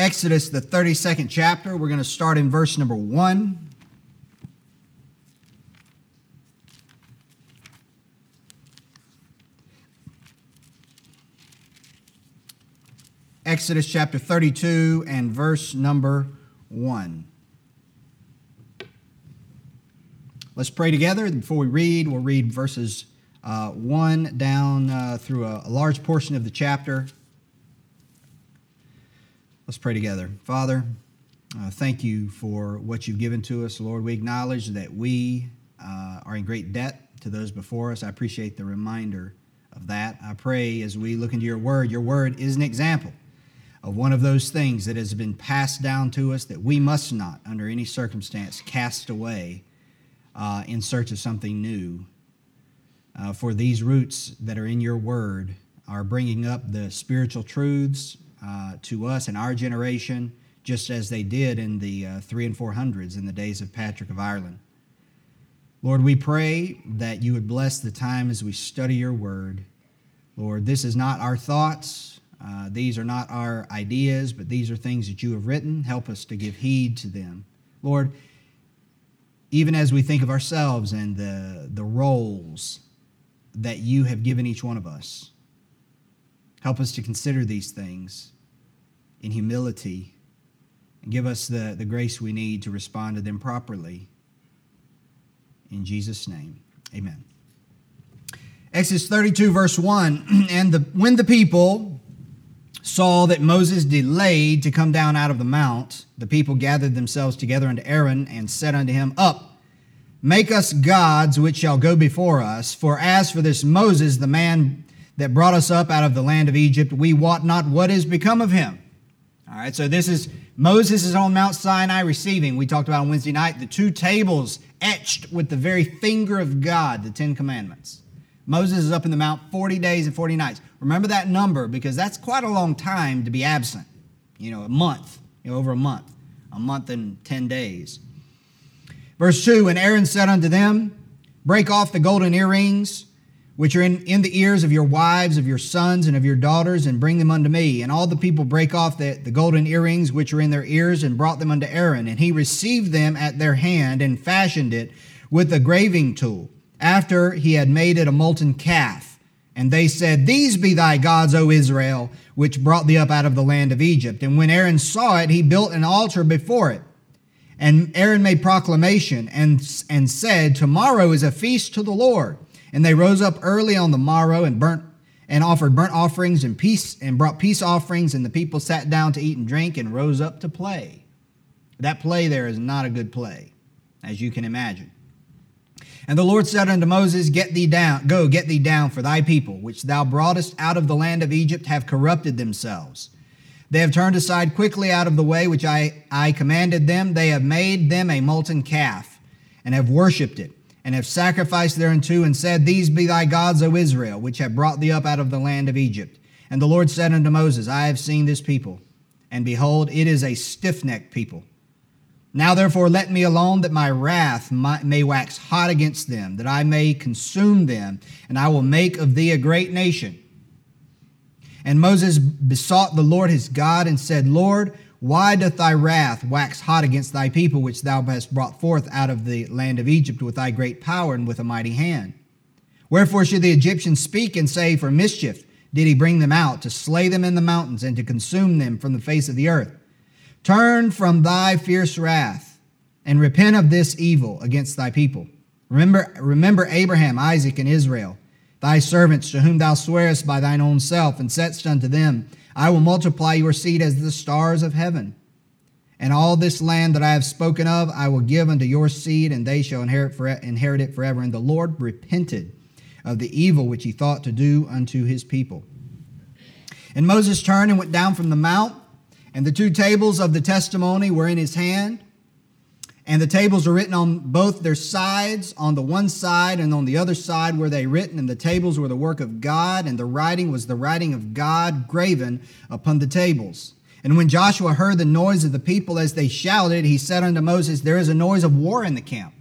Exodus, the 32nd chapter. We're going to start in verse number 1. Exodus chapter 32 and verse number 1. Let's pray together. Before we read, we'll read verses uh, 1 down uh, through a, a large portion of the chapter. Let's pray together. Father, uh, thank you for what you've given to us. Lord, we acknowledge that we uh, are in great debt to those before us. I appreciate the reminder of that. I pray as we look into your word, your word is an example of one of those things that has been passed down to us that we must not, under any circumstance, cast away uh, in search of something new. Uh, for these roots that are in your word are bringing up the spiritual truths uh, to us and our generation, just as they did in the uh, three and four hundreds in the days of Patrick of Ireland. Lord, we pray that you would bless the time as we study your word. Lord, this is not our thoughts. Uh, these are not our ideas, but these are things that you have written. Help us to give heed to them. Lord, even as we think of ourselves and the, the roles that you have given each one of us, help us to consider these things in humility and give us the, the grace we need to respond to them properly. In Jesus' name, amen. Exodus 32, verse 1 And the, when the people saw that Moses delayed to come down out of the mount, the people gathered themselves together unto Aaron and said unto him, Up, make us gods which shall go before us. For as for this Moses, the man that brought us up out of the land of Egypt, we wot not what is become of him. All right, so this is Moses is on Mount Sinai receiving. We talked about on Wednesday night the two tables etched with the very finger of God, the Ten Commandments. Moses is up in the mount 40 days and 40 nights. Remember that number because that's quite a long time to be absent. You know, a month, you know, over a month, a month and 10 days. Verse 2 And Aaron said unto them, Break off the golden earrings which are in, in the ears of your wives, of your sons, and of your daughters, and bring them unto me. And all the people brake off the, the golden earrings which are in their ears, and brought them unto Aaron. And he received them at their hand, and fashioned it with a graving tool, after he had made it a molten calf. And they said, These be thy gods, O Israel, which brought thee up out of the land of Egypt. And when Aaron saw it, he built an altar before it. And Aaron made proclamation and, and said, Tomorrow is a feast to the Lord. And they rose up early on the morrow and burnt and offered burnt offerings and peace and brought peace offerings, and the people sat down to eat and drink and rose up to play. That play there is not a good play, as you can imagine. And the Lord said unto Moses, Get thee down, go, get thee down, for thy people, which thou broughtest out of the land of Egypt, have corrupted themselves. They have turned aside quickly out of the way which I, I commanded them. They have made them a molten calf, and have worshipped it and have sacrificed thereunto, and said, These be thy gods, O Israel, which have brought thee up out of the land of Egypt. And the Lord said unto Moses, I have seen this people, and behold, it is a stiff necked people. Now therefore let me alone, that my wrath may wax hot against them, that I may consume them, and I will make of thee a great nation. And Moses besought the Lord his God, and said, Lord, why doth thy wrath wax hot against thy people, which thou hast brought forth out of the land of Egypt with thy great power and with a mighty hand? Wherefore should the Egyptians speak and say, For mischief did he bring them out, to slay them in the mountains, and to consume them from the face of the earth? Turn from thy fierce wrath, and repent of this evil against thy people. Remember, remember Abraham, Isaac, and Israel, thy servants, to whom thou swearest by thine own self, and saidst unto them, I will multiply your seed as the stars of heaven. And all this land that I have spoken of, I will give unto your seed, and they shall inherit, for, inherit it forever. And the Lord repented of the evil which he thought to do unto his people. And Moses turned and went down from the mount, and the two tables of the testimony were in his hand. And the tables are written on both their sides. On the one side and on the other side were they written, and the tables were the work of God, and the writing was the writing of God graven upon the tables. And when Joshua heard the noise of the people as they shouted, he said unto Moses, There is a noise of war in the camp.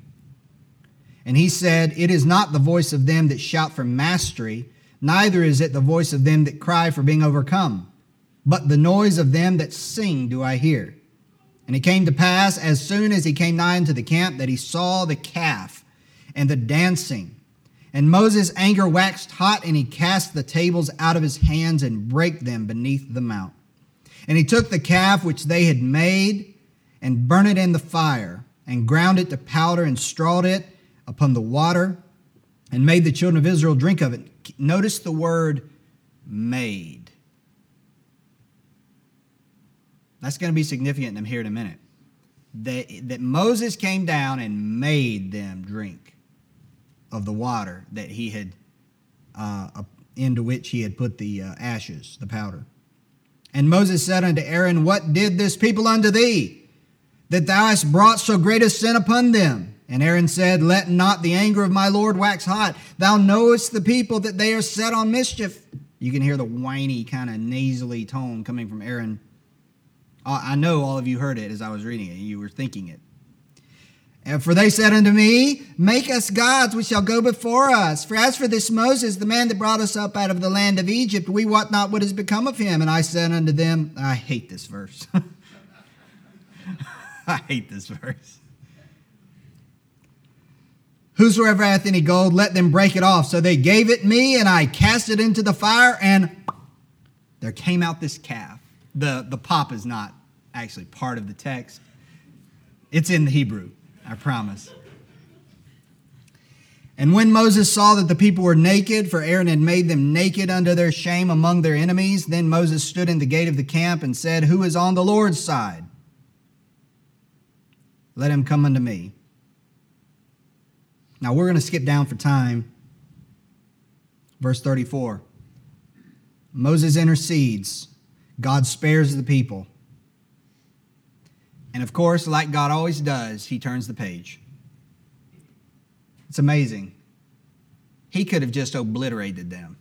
And he said, It is not the voice of them that shout for mastery, neither is it the voice of them that cry for being overcome but the noise of them that sing do I hear. And it came to pass, as soon as he came nigh unto the camp, that he saw the calf and the dancing. And Moses' anger waxed hot, and he cast the tables out of his hands and brake them beneath the mount. And he took the calf which they had made and burnt it in the fire, and ground it to powder, and strawed it upon the water, and made the children of Israel drink of it. Notice the word made. That's going to be significant in them here in a minute. That, that Moses came down and made them drink of the water that he had, uh, into which he had put the uh, ashes, the powder. And Moses said unto Aaron, What did this people unto thee, that thou hast brought so great a sin upon them? And Aaron said, Let not the anger of my Lord wax hot. Thou knowest the people that they are set on mischief. You can hear the whiny, kind of nasally tone coming from Aaron. I know all of you heard it as I was reading it. You were thinking it. And for they said unto me, Make us gods which shall go before us. For as for this Moses, the man that brought us up out of the land of Egypt, we wot not what has become of him. And I said unto them, I hate this verse. I hate this verse. Whosoever hath any gold, let them break it off. So they gave it me, and I cast it into the fire, and there came out this calf. The, the pop is not actually part of the text, it's in the Hebrew. I promise. And when Moses saw that the people were naked, for Aaron had made them naked under their shame among their enemies, then Moses stood in the gate of the camp and said, Who is on the Lord's side? Let him come unto me. Now we're going to skip down for time. Verse 34. Moses intercedes. God spares the people. And of course, like God always does, he turns the page. It's amazing. He could have just obliterated them.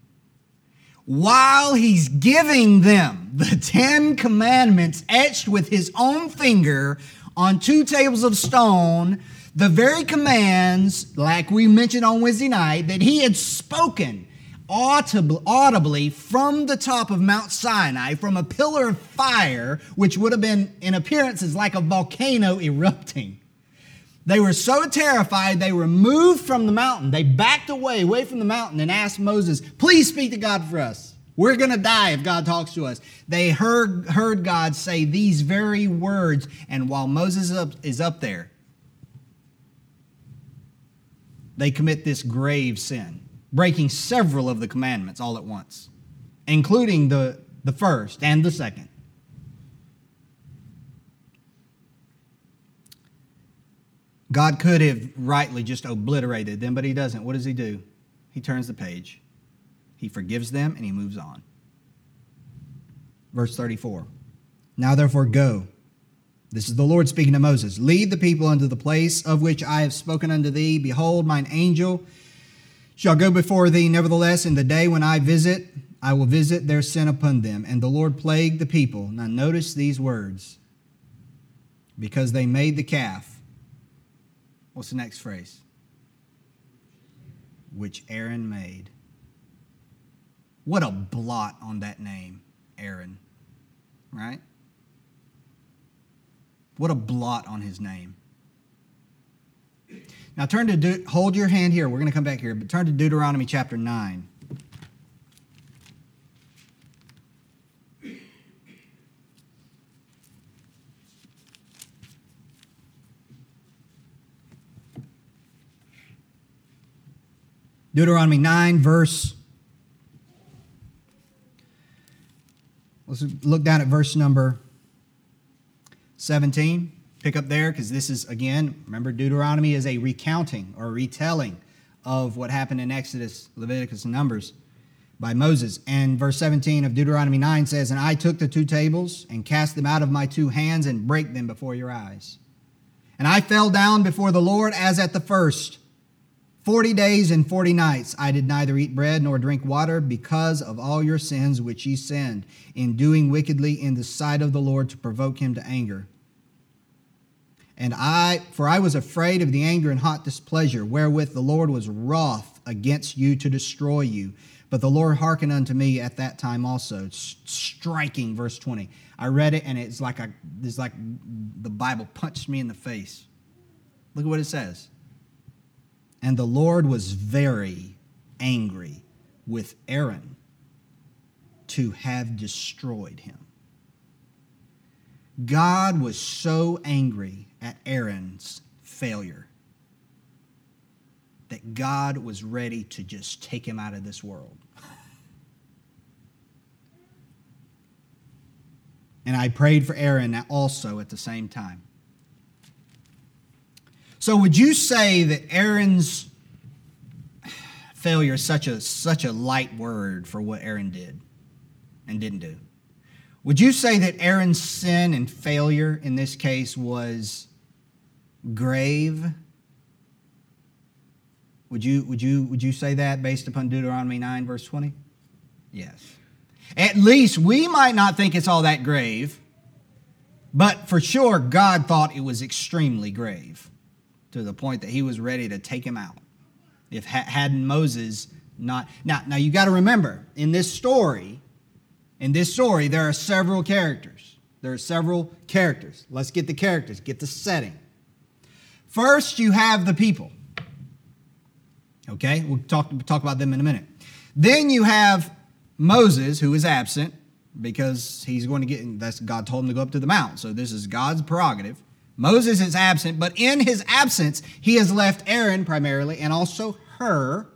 While he's giving them the Ten Commandments etched with his own finger on two tables of stone, the very commands, like we mentioned on Wednesday night, that he had spoken audibly from the top of Mount Sinai, from a pillar of fire, which would have been in appearances like a volcano erupting. They were so terrified, they were moved from the mountain. They backed away, away from the mountain, and asked Moses, Please speak to God for us. We're going to die if God talks to us. They heard, heard God say these very words, and while Moses is up there, they commit this grave sin breaking several of the commandments all at once, including the, the first and the second. God could have rightly just obliterated them, but he doesn't. What does he do? He turns the page. He forgives them and he moves on. Verse 34. Now therefore go. This is the Lord speaking to Moses. Lead the people unto the place of which I have spoken unto thee. Behold, mine angel shall go before thee. Nevertheless, in the day when I visit, I will visit their sin upon them. And the Lord plagued the people. Now, notice these words because they made the calf. What's the next phrase? Which Aaron made. What a blot on that name, Aaron, right? What a blot on his name. Now turn to, De- hold your hand here. We're going to come back here, but turn to Deuteronomy chapter 9. Deuteronomy 9, verse. Let's look down at verse number 17 pick up there because this is, again, remember, Deuteronomy is a recounting or retelling of what happened in Exodus, Leviticus, and Numbers by Moses. And verse 17 of Deuteronomy 9 says, And I took the two tables and cast them out of my two hands and brake them before your eyes. And I fell down before the Lord as at the first. Forty days and forty nights I did neither eat bread nor drink water because of all your sins which ye sinned in doing wickedly in the sight of the Lord to provoke him to anger. And I, for I was afraid of the anger and hot displeasure wherewith the Lord was wroth against you to destroy you. But the Lord hearkened unto me at that time also. Striking, verse 20. I read it and it's like, I, it's like the Bible punched me in the face. Look at what it says. And the Lord was very angry with Aaron to have destroyed him. God was so angry at Aaron's failure that God was ready to just take him out of this world. And I prayed for Aaron also at the same time. So would you say that Aaron's failure is such a such a light word for what Aaron did and didn't do? Would you say that Aaron's sin and failure in this case was grave? Would you, would you, would you say that based upon Deuteronomy 9, verse 20? Yes. At least we might not think it's all that grave, but for sure God thought it was extremely grave to the point that he was ready to take him out. If hadn't Moses not now now you got to remember in this story in this story there are several characters. There are several characters. Let's get the characters, get the setting. First, you have the people. Okay, we'll talk, talk about them in a minute. Then you have Moses, who is absent because he's going to get, that's God told him to go up to the mount. So this is God's prerogative. Moses is absent, but in his absence, he has left Aaron primarily and also Hur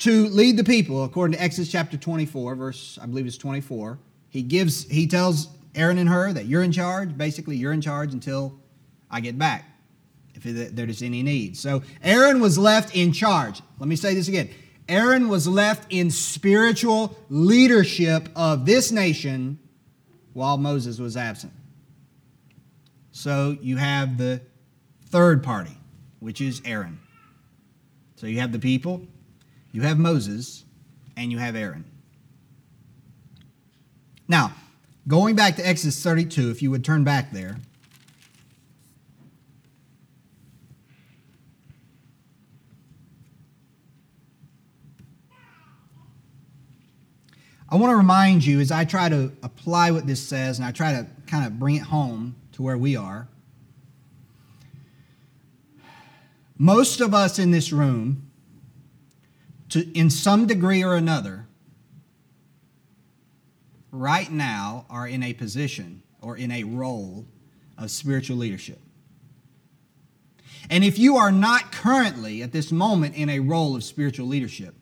to lead the people, according to Exodus chapter 24, verse, I believe it's 24. He gives, he tells Aaron and Hur that you're in charge. Basically, you're in charge until I get back if there's any need. So Aaron was left in charge. Let me say this again. Aaron was left in spiritual leadership of this nation while Moses was absent. So you have the third party, which is Aaron. So you have the people, you have Moses, and you have Aaron. Now, going back to Exodus 32, if you would turn back there. I want to remind you as I try to apply what this says and I try to kind of bring it home to where we are. Most of us in this room, to, in some degree or another, right now are in a position or in a role of spiritual leadership. And if you are not currently at this moment in a role of spiritual leadership,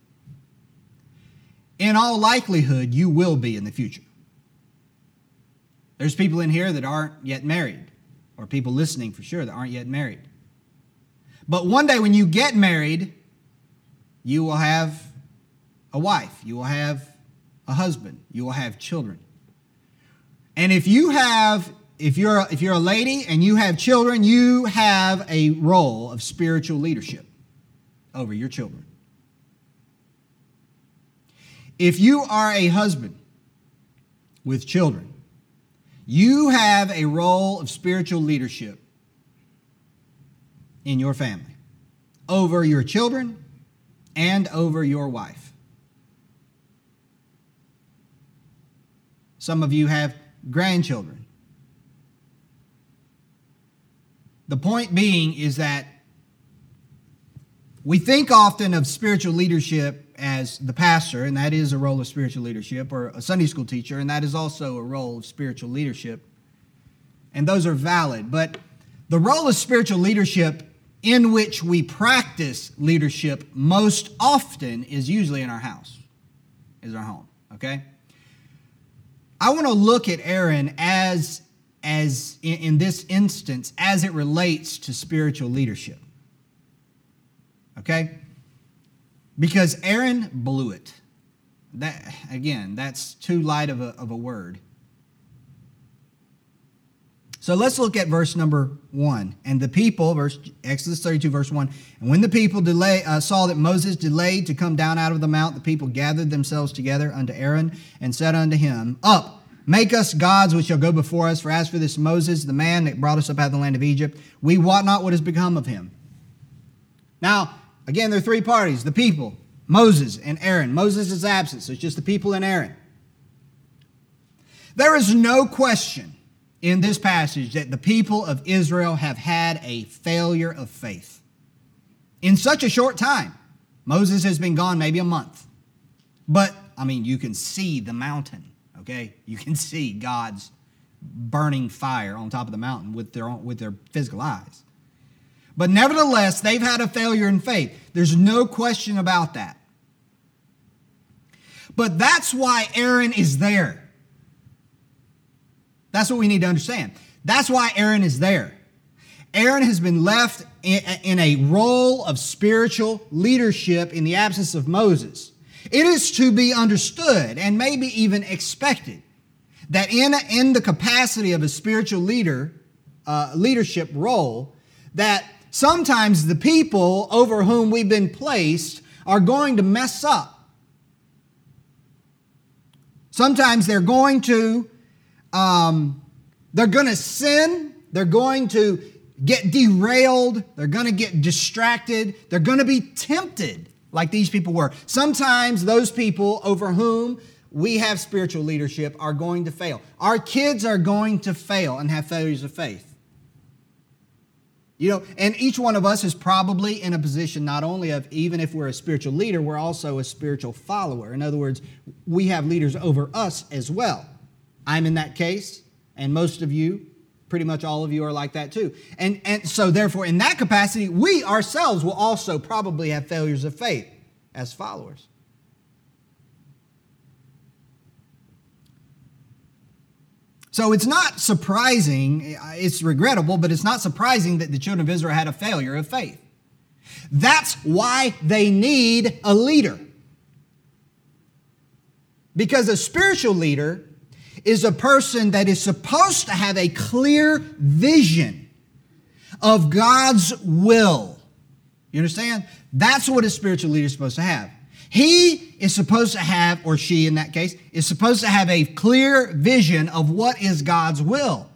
in all likelihood, you will be in the future. There's people in here that aren't yet married, or people listening for sure that aren't yet married. But one day when you get married, you will have a wife, you will have a husband, you will have children. And if you have if you're if you're a lady and you have children, you have a role of spiritual leadership over your children. If you are a husband with children, you have a role of spiritual leadership in your family over your children and over your wife. Some of you have grandchildren. The point being is that we think often of spiritual leadership as the pastor, and that is a role of spiritual leadership, or a Sunday school teacher, and that is also a role of spiritual leadership. And those are valid. But the role of spiritual leadership in which we practice leadership most often is usually in our house, is our home, okay? I want to look at Aaron as, as in, in this instance, as it relates to spiritual leadership. Okay? because Aaron blew it. That again, that's too light of a, of a word. So let's look at verse number one. And the people, verse Exodus 32, verse one. And when the people delay, uh, saw that Moses delayed to come down out of the mount, the people gathered themselves together unto Aaron and said unto him, Up, make us gods which shall go before us. For as for this Moses, the man that brought us up out of the land of Egypt, we wot not what has become of him. Now, Again, there are three parties the people, Moses and Aaron. Moses is absent, so it's just the people and Aaron. There is no question in this passage that the people of Israel have had a failure of faith. In such a short time, Moses has been gone maybe a month. But, I mean, you can see the mountain, okay? You can see God's burning fire on top of the mountain with their, own, with their physical eyes. But nevertheless, they've had a failure in faith. There's no question about that. But that's why Aaron is there. That's what we need to understand. That's why Aaron is there. Aaron has been left in a role of spiritual leadership in the absence of Moses. It is to be understood and maybe even expected that in, in the capacity of a spiritual leader, uh, leadership role, that sometimes the people over whom we've been placed are going to mess up. Sometimes they're going to um, they're going to sin. They're going to get derailed. They're going to get distracted. They're going to be tempted like these people were. Sometimes those people over whom we have spiritual leadership are going to fail. Our kids are going to fail and have failures of faith. You know, and each one of us is probably in a position not only of, even if we're a spiritual leader, we're also a spiritual follower. In other words, we have leaders over us as well. I'm in that case, and most of you, pretty much all of you, are like that too. And, and so, therefore, in that capacity, we ourselves will also probably have failures of faith as followers. So it's not surprising, it's regrettable, but it's not surprising that the children of Israel had a failure of faith. That's why they need a leader. Because a spiritual leader is a person that is supposed to have a clear vision of God's will. You understand? That's what a spiritual leader is supposed to have. He is supposed to have, or she in that case, is supposed to have a clear vision of what is God's will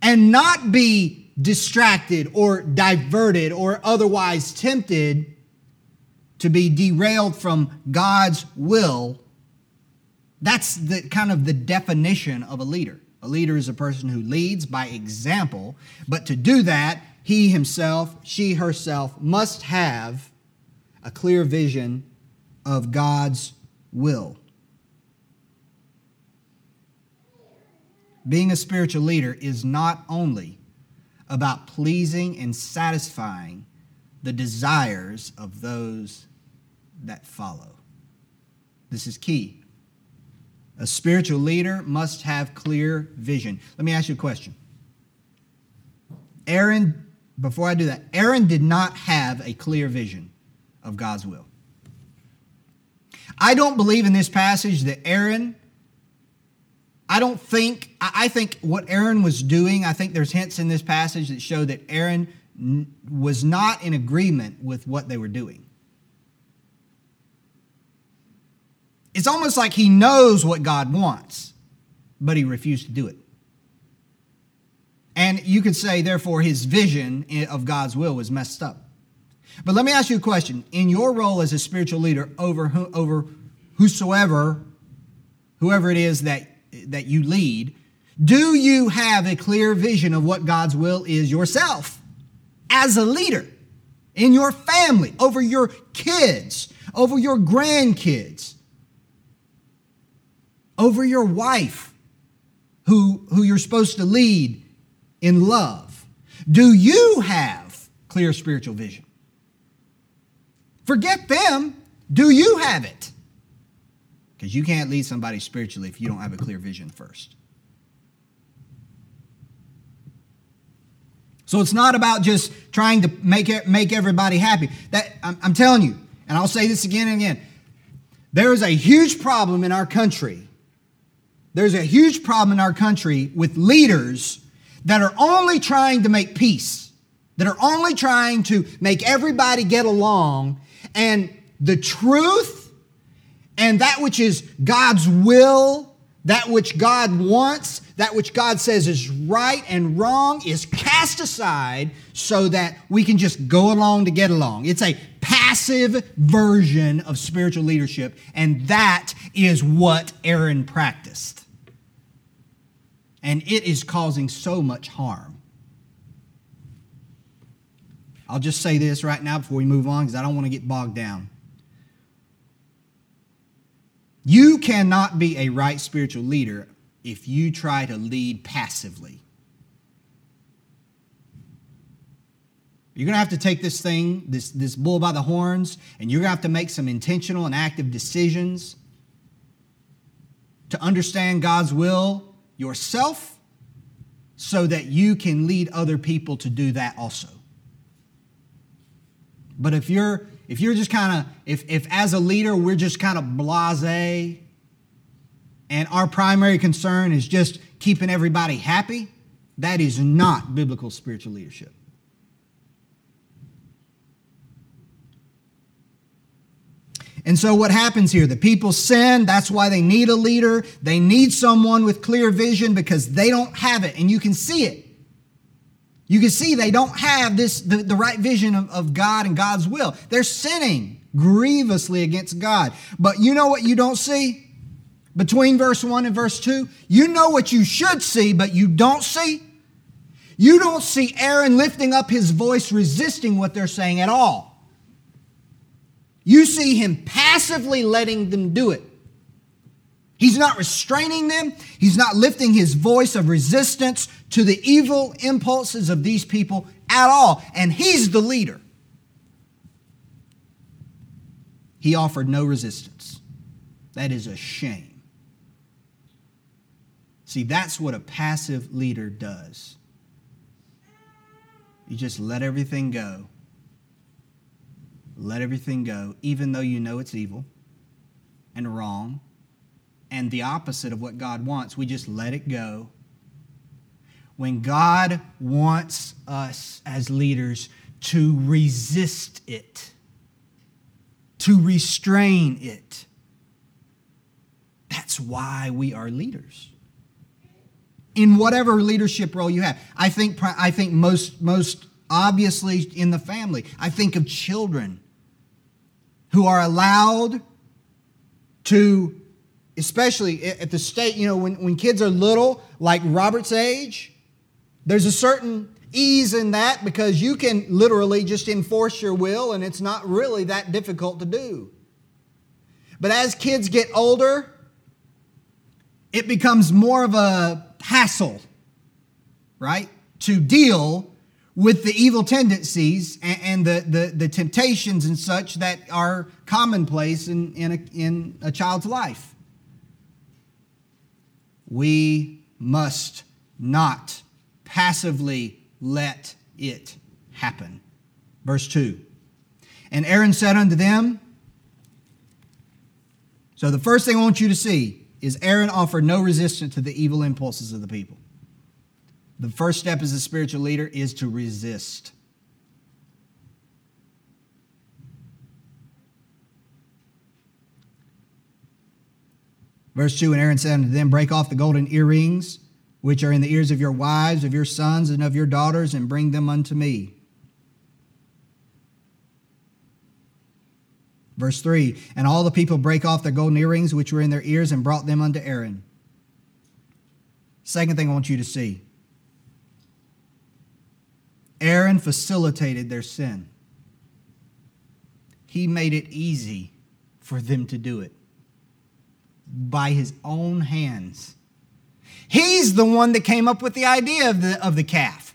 and not be distracted or diverted or otherwise tempted to be derailed from God's will that's the kind of the definition of a leader. A leader is a person who leads by example, but to do that, he himself, she herself must have a clear vision of God's will. Being a spiritual leader is not only about pleasing and satisfying the desires of those that follow. This is key. A spiritual leader must have clear vision. Let me ask you a question. Aaron, before I do that, Aaron did not have a clear vision of God's will. I don't believe in this passage that Aaron, I don't think, I think what Aaron was doing, I think there's hints in this passage that show that Aaron was not in agreement with what they were doing. It's almost like he knows what God wants, but he refused to do it. And you could say, therefore, his vision of God's will was messed up. But let me ask you a question. In your role as a spiritual leader over, who, over whosoever, whoever it is that, that you lead, do you have a clear vision of what God's will is yourself as a leader in your family, over your kids, over your grandkids? Over your wife who, who you're supposed to lead in love? Do you have clear spiritual vision? Forget them. Do you have it? Because you can't lead somebody spiritually if you don't have a clear vision first. So it's not about just trying to make it, make everybody happy. That I'm, I'm telling you, and I'll say this again and again. There is a huge problem in our country there's a huge problem in our country with leaders that are only trying to make peace, that are only trying to make everybody get along, and the truth and that which is God's will, that which God wants, that which God says is right and wrong is cast aside so that we can just go along to get along. It's a passive version of spiritual leadership, and that is what Aaron practiced. And it is causing so much harm. I'll just say this right now before we move on because I don't want to get bogged down. You cannot be a right spiritual leader if you try to lead passively. You're going to have to take this thing, this, this bull by the horns, and you're going to have to make some intentional and active decisions to understand God's will yourself so that you can lead other people to do that also. But if you're if you're just kind of if if as a leader we're just kind of blasé and our primary concern is just keeping everybody happy, that is not biblical spiritual leadership. And so, what happens here? The people sin. That's why they need a leader. They need someone with clear vision because they don't have it. And you can see it. You can see they don't have this the, the right vision of, of God and God's will. They're sinning grievously against God. But you know what you don't see? Between verse 1 and verse 2, you know what you should see, but you don't see. You don't see Aaron lifting up his voice resisting what they're saying at all. You see him passively letting them do it. He's not restraining them. He's not lifting his voice of resistance to the evil impulses of these people at all. And he's the leader. He offered no resistance. That is a shame. See, that's what a passive leader does. You just let everything go let everything go, even though you know it's evil and wrong and the opposite of what God wants. We just let it go. When God wants us as leaders to resist it, to restrain it, that's why we are leaders. In whatever leadership role you have. I think, I think most, most obviously in the family. I think of children who are allowed to, especially at the state, you know, when, when kids are little, like Robert's age, there's a certain ease in that because you can literally just enforce your will and it's not really that difficult to do. But as kids get older, it becomes more of a hassle, right? To deal with the evil tendencies and, and the, the, the, temptations and such that are commonplace in, in, a, in a child's life. We must not passively let it happen. Verse 2 And Aaron said unto them, So the first thing I want you to see is Aaron offered no resistance to the evil impulses of the people. The first step as a spiritual leader is to resist. Verse 2 And Aaron said unto them, Break off the golden earrings which are in the ears of your wives, of your sons, and of your daughters, and bring them unto me. Verse 3 And all the people break off their golden earrings which were in their ears and brought them unto Aaron. Second thing I want you to see Aaron facilitated their sin. He made it easy for them to do it by his own hands. He's the one that came up with the idea of the, of the calf.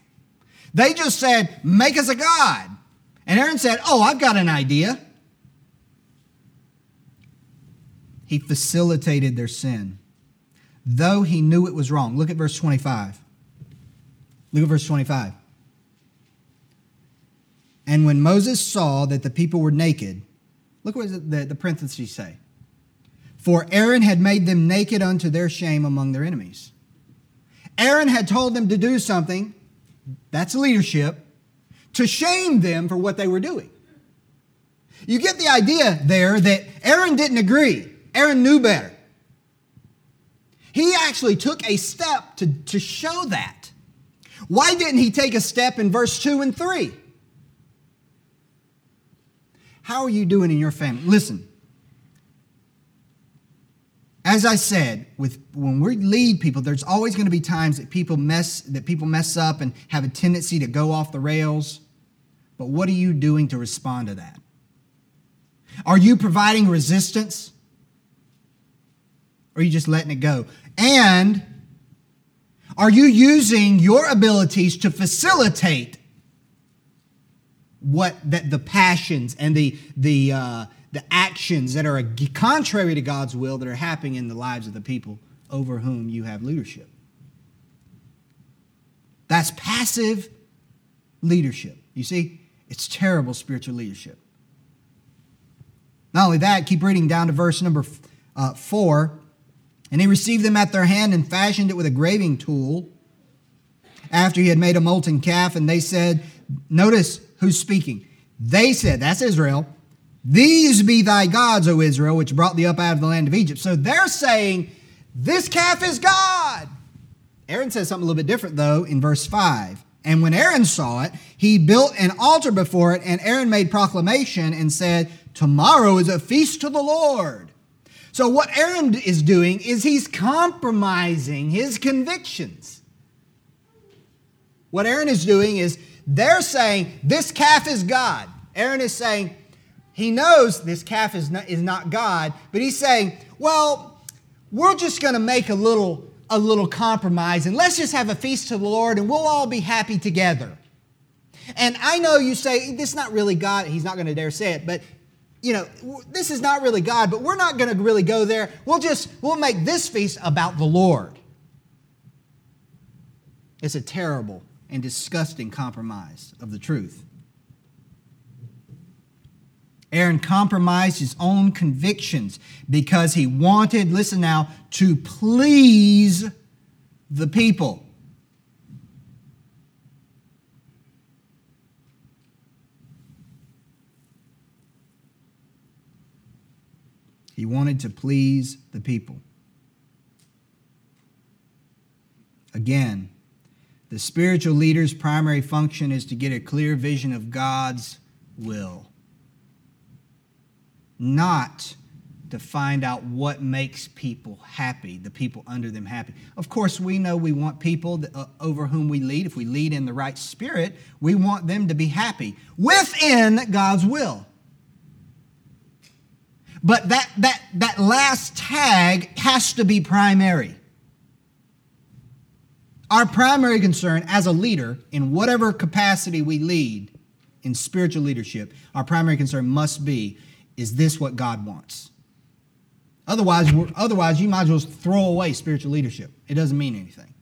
They just said, Make us a God. And Aaron said, Oh, I've got an idea. He facilitated their sin, though he knew it was wrong. Look at verse 25. Look at verse 25. And when Moses saw that the people were naked, look what the, the parentheses say. For Aaron had made them naked unto their shame among their enemies. Aaron had told them to do something, that's leadership, to shame them for what they were doing. You get the idea there that Aaron didn't agree. Aaron knew better. He actually took a step to, to show that. Why didn't he take a step in verse 2 and 3? How are you doing in your family? Listen. As I said, with when we lead people, there's always going to be times that people mess that people mess up and have a tendency to go off the rails. But what are you doing to respond to that? Are you providing resistance? Or are you just letting it go? And are you using your abilities to facilitate what that the passions and the the uh, the actions that are contrary to God's will that are happening in the lives of the people over whom you have leadership? That's passive leadership. You see, it's terrible spiritual leadership. Not only that, keep reading down to verse number uh, four. And he received them at their hand and fashioned it with a graving tool after he had made a molten calf. And they said, Notice who's speaking. They said, That's Israel. These be thy gods, O Israel, which brought thee up out of the land of Egypt. So they're saying, This calf is God. Aaron says something a little bit different, though, in verse 5. And when Aaron saw it, he built an altar before it, and Aaron made proclamation and said, Tomorrow is a feast to the Lord. So, what Aaron is doing is he's compromising his convictions. What Aaron is doing is they're saying, This calf is God. Aaron is saying, He knows this calf is not, is not God, but he's saying, Well, we're just going to make a little a little compromise and let's just have a feast to the Lord and we'll all be happy together. And I know you say, this is not really God. He's not going to dare say it, but you know, this is not really God, but we're not going to really go there. We'll just, we'll make this feast about the Lord. It's a terrible and disgusting compromise of the truth. Aaron compromised his own convictions because he wanted, listen now, to please the people. He wanted to please the people. Again, the spiritual leader's primary function is to get a clear vision of God's will not to find out what makes people happy, the people under them happy. Of course, we know we want people that, uh, over whom we lead, if we lead in the right spirit, we want them to be happy within God's will. But that, that, that last tag has to be primary. Our primary concern as a leader, in whatever capacity we lead in spiritual leadership, our primary concern must be is this what God wants? Otherwise, otherwise, you might as well throw away spiritual leadership. It doesn't mean anything.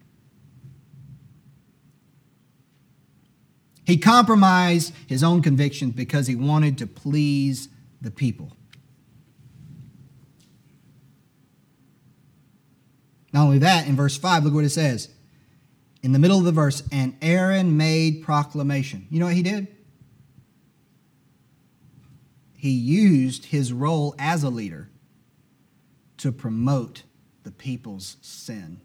He compromised his own convictions because he wanted to please the people. Not only that, in verse 5, look what it says. In the middle of the verse, and Aaron made proclamation. You know what he did? he used his role as a leader to promote the people's sin.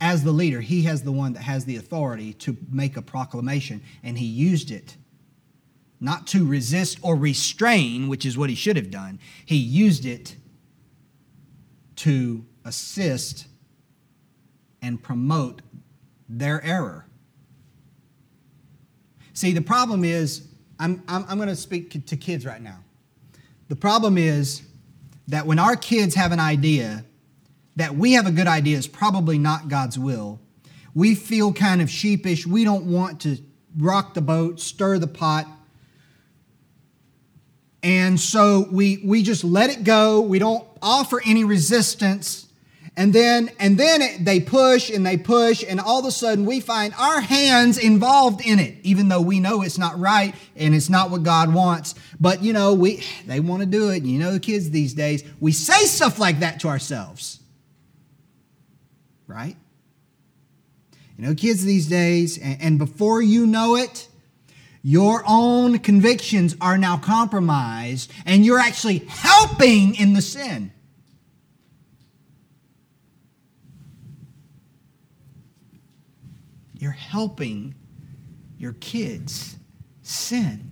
As the leader, he has the one that has the authority to make a proclamation, and he used it not to resist or restrain, which is what he should have done. He used it to assist and promote their error. See, the problem is I'm, I'm, I'm going to speak to kids right now. The problem is that when our kids have an idea that we have a good idea is probably not God's will, we feel kind of sheepish. We don't want to rock the boat, stir the pot. And so we, we just let it go. We don't offer any resistance and then and then it, they push and they push and all of a sudden we find our hands involved in it even though we know it's not right and it's not what god wants. But you know we they want to do it. You know the kids these days we say stuff like that to ourselves. Right? You know kids these days and, and before you know it your own convictions are now compromised and you're actually helping in the sin You're helping your kids sin.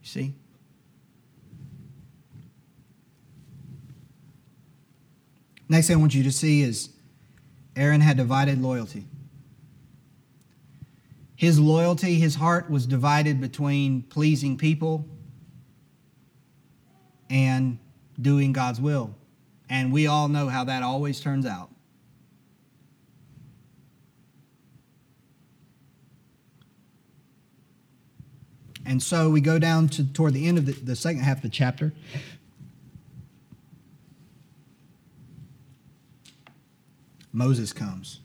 See? Next thing I want you to see is Aaron had divided loyalty. His loyalty, his heart was divided between pleasing people and doing God's will. And we all know how that always turns out. And so we go down to toward the end of the, the second half of the chapter. Moses comes.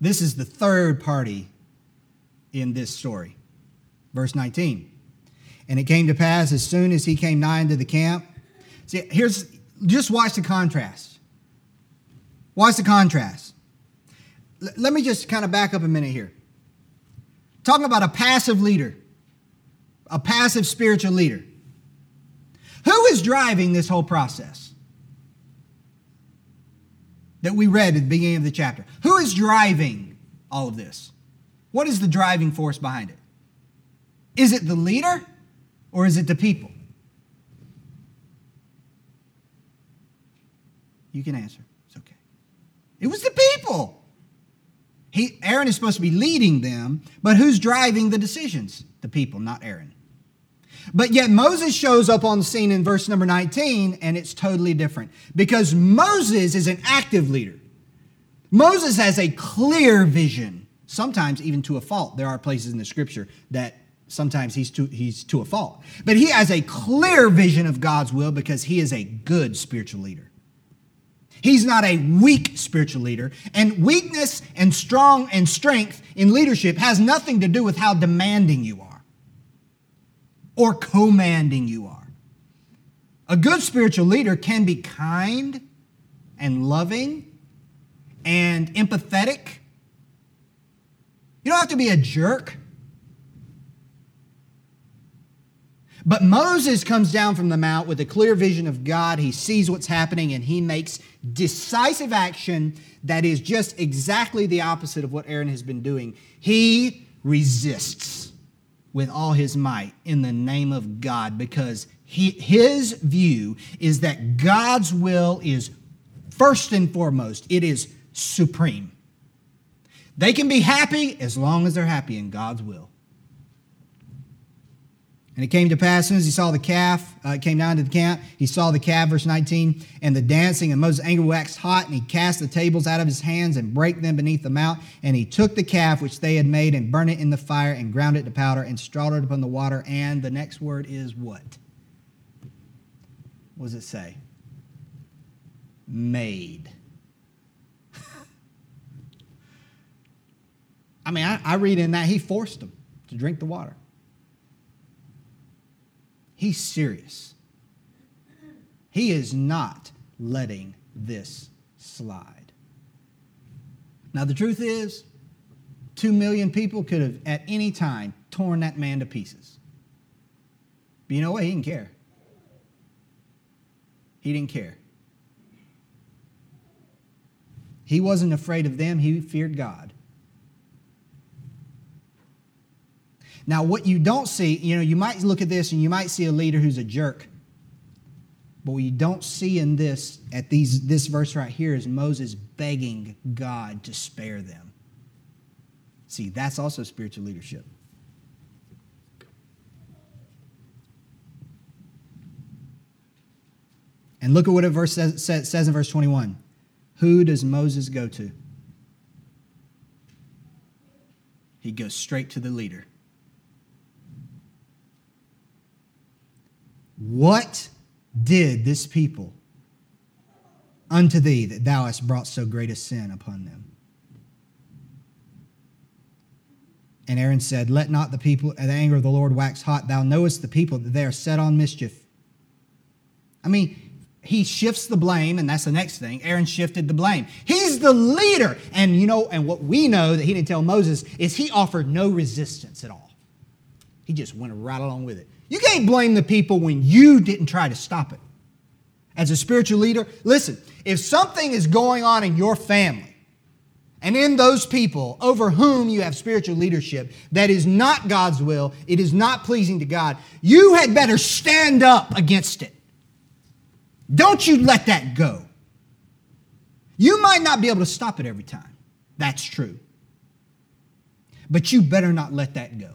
This is the third party in this story. Verse 19. And it came to pass as soon as he came nigh into the camp. See, here's just watch the contrast. Watch the contrast. L- let me just kind of back up a minute here. Talking about a passive leader, a passive spiritual leader. Who is driving this whole process that we read at the beginning of the chapter? Who is driving all of this? What is the driving force behind it? Is it the leader or is it the people? You can answer. It's okay. It was the people. He, Aaron is supposed to be leading them, but who's driving the decisions? The people, not Aaron. But yet Moses shows up on the scene in verse number 19, and it's totally different because Moses is an active leader. Moses has a clear vision, sometimes even to a fault. There are places in the scripture that sometimes he's to, he's to a fault. But he has a clear vision of God's will because he is a good spiritual leader. He's not a weak spiritual leader. And weakness and strong and strength in leadership has nothing to do with how demanding you are or commanding you are. A good spiritual leader can be kind and loving and empathetic. You don't have to be a jerk. But Moses comes down from the mount with a clear vision of God. He sees what's happening and he makes decisive action that is just exactly the opposite of what Aaron has been doing. He resists with all his might in the name of God because he, his view is that God's will is first and foremost, it is supreme. They can be happy as long as they're happy in God's will. And it came to pass, as soon as he saw the calf, uh, came down to the camp, he saw the calf, verse 19, and the dancing, and Moses' anger waxed hot, and he cast the tables out of his hands and brake them beneath the mount. And he took the calf which they had made and burned it in the fire and ground it to powder and strawed it upon the water. And the next word is what? What does it say? Made. I mean, I, I read in that he forced them to drink the water. He's serious. He is not letting this slide. Now, the truth is, two million people could have at any time torn that man to pieces. But you know what? He didn't care. He didn't care. He wasn't afraid of them, he feared God. Now, what you don't see, you know, you might look at this and you might see a leader who's a jerk. But what you don't see in this, at these, this verse right here, is Moses begging God to spare them. See, that's also spiritual leadership. And look at what it verse says, says in verse 21. Who does Moses go to? He goes straight to the leader. What did this people unto thee that thou hast brought so great a sin upon them? And Aaron said, Let not the people, the anger of the Lord wax hot. Thou knowest the people that they are set on mischief. I mean, he shifts the blame, and that's the next thing. Aaron shifted the blame. He's the leader. And you know, and what we know that he didn't tell Moses is he offered no resistance at all. He just went right along with it. You can't blame the people when you didn't try to stop it. As a spiritual leader, listen, if something is going on in your family and in those people over whom you have spiritual leadership that is not God's will, it is not pleasing to God, you had better stand up against it. Don't you let that go. You might not be able to stop it every time. That's true. But you better not let that go.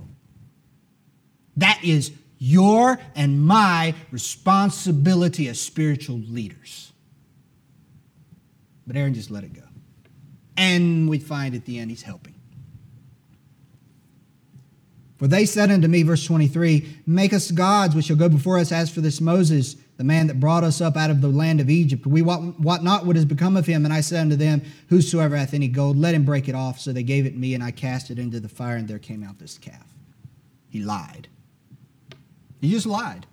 That is your and my responsibility as spiritual leaders. But Aaron just let it go. And we find at the end he's helping. For they said unto me, verse 23, Make us gods which shall go before us. As for this Moses, the man that brought us up out of the land of Egypt, we wot, wot not what has become of him. And I said unto them, Whosoever hath any gold, let him break it off. So they gave it me, and I cast it into the fire, and there came out this calf. He lied. He just lied.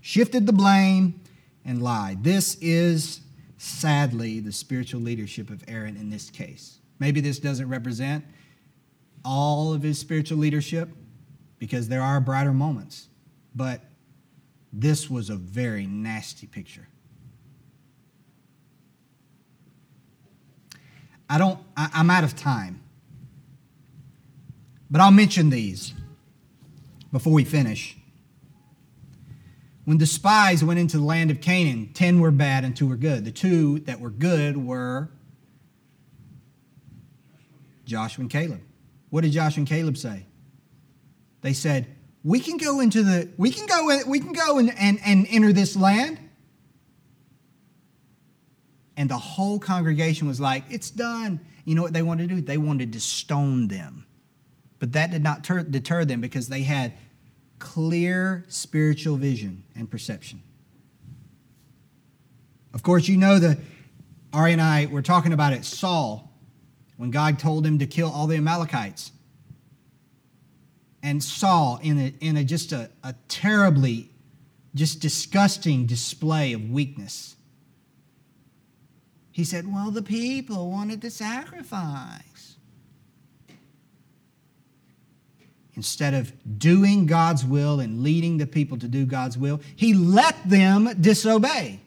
Shifted the blame and lied. This is sadly the spiritual leadership of Aaron in this case. Maybe this doesn't represent all of his spiritual leadership because there are brighter moments, but this was a very nasty picture. I don't, I, am out of time, but I'll mention these before we finish. When the spies went into the land of Canaan, 10 were bad and 2 were good. The two that were good were Joshua and Caleb. What did Joshua and Caleb say? They said, "We can go into the we can go we can go and, and, and enter this land." And the whole congregation was like, "It's done." You know what they wanted to do? They wanted to stone them. But that did not ter- deter them because they had clear spiritual vision and perception. Of course, you know that Ari and I were talking about it, Saul, when God told him to kill all the Amalekites. And Saul, in a, in a just a, a terribly, just disgusting display of weakness, he said, Well, the people wanted to sacrifice. Instead of doing God's will and leading the people to do God's will, he let them disobey.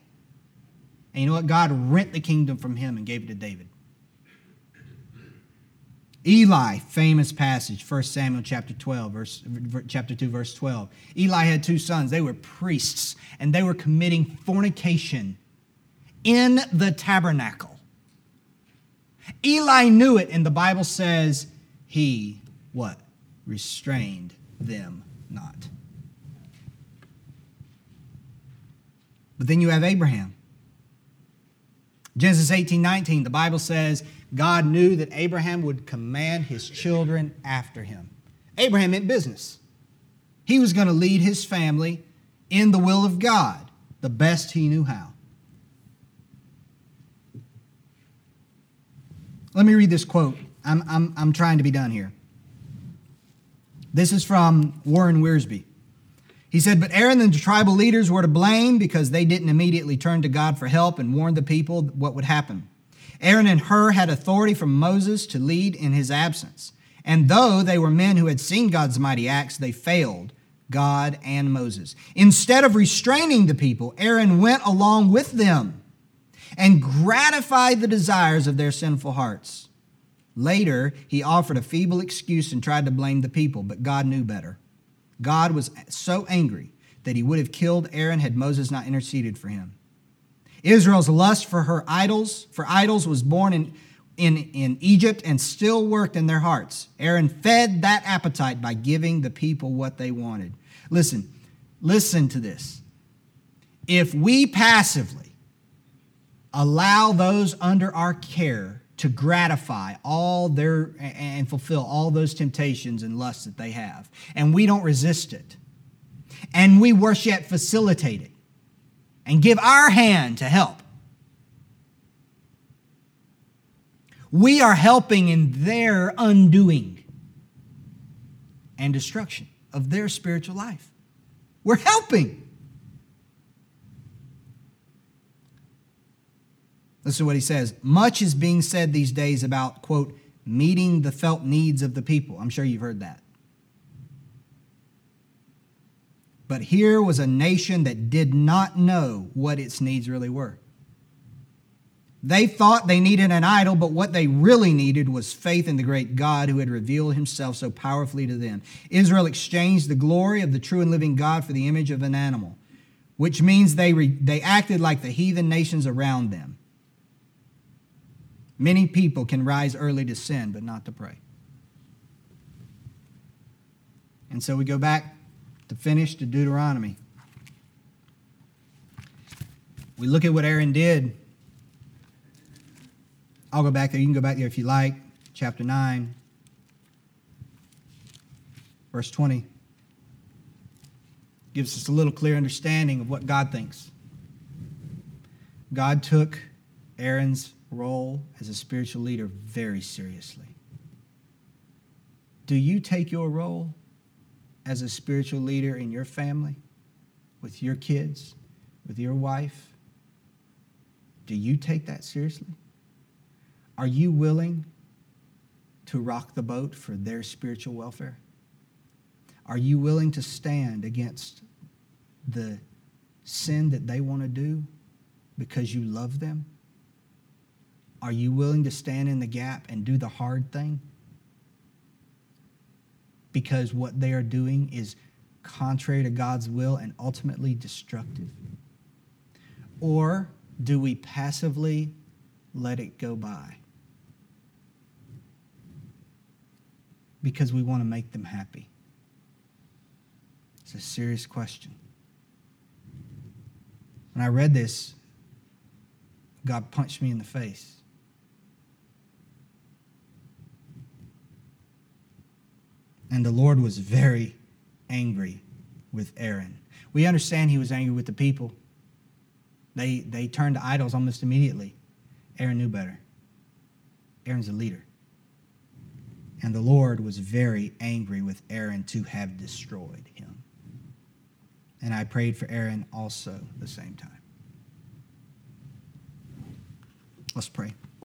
And you know what? God rent the kingdom from him and gave it to David. Eli, famous passage, 1 Samuel chapter 12, verse, chapter 2, verse 12. Eli had two sons. They were priests, and they were committing fornication in the tabernacle. Eli knew it, and the Bible says he, what? Restrained them not. But then you have Abraham. Genesis 18 19, the Bible says God knew that Abraham would command his children after him. Abraham meant business. He was going to lead his family in the will of God the best he knew how. Let me read this quote. I'm, I'm, I'm trying to be done here. This is from Warren Wiersbe. He said, But Aaron and the tribal leaders were to blame because they didn't immediately turn to God for help and warn the people what would happen. Aaron and Hur had authority from Moses to lead in his absence. And though they were men who had seen God's mighty acts, they failed God and Moses. Instead of restraining the people, Aaron went along with them and gratified the desires of their sinful hearts. Later, he offered a feeble excuse and tried to blame the people, but God knew better. God was so angry that he would have killed Aaron had Moses not interceded for him. Israel's lust for her idols, for idols, was born in, in, in Egypt and still worked in their hearts. Aaron fed that appetite by giving the people what they wanted. Listen, listen to this. If we passively allow those under our care to gratify all their and fulfill all those temptations and lusts that they have. And we don't resist it. And we worse yet facilitate it and give our hand to help. We are helping in their undoing and destruction of their spiritual life. We're helping. Listen to what he says. Much is being said these days about, quote, meeting the felt needs of the people. I'm sure you've heard that. But here was a nation that did not know what its needs really were. They thought they needed an idol, but what they really needed was faith in the great God who had revealed himself so powerfully to them. Israel exchanged the glory of the true and living God for the image of an animal, which means they, re- they acted like the heathen nations around them. Many people can rise early to sin, but not to pray. And so we go back to finish to Deuteronomy. We look at what Aaron did I'll go back there. You can go back there if you like. Chapter 9, verse 20. Gives us a little clear understanding of what God thinks. God took Aaron's role as a spiritual leader very seriously. Do you take your role as a spiritual leader in your family, with your kids, with your wife? Do you take that seriously? Are you willing to rock the boat for their spiritual welfare? Are you willing to stand against the sin that they want to do because you love them? Are you willing to stand in the gap and do the hard thing? Because what they are doing is contrary to God's will and ultimately destructive? Or do we passively let it go by? because we want to make them happy? It's a serious question. When I read this, God punched me in the face. And the Lord was very angry with Aaron. We understand he was angry with the people. They, they turned to idols almost immediately. Aaron knew better. Aaron's a leader. And the Lord was very angry with Aaron to have destroyed him. And I prayed for Aaron also the same time. Let's pray.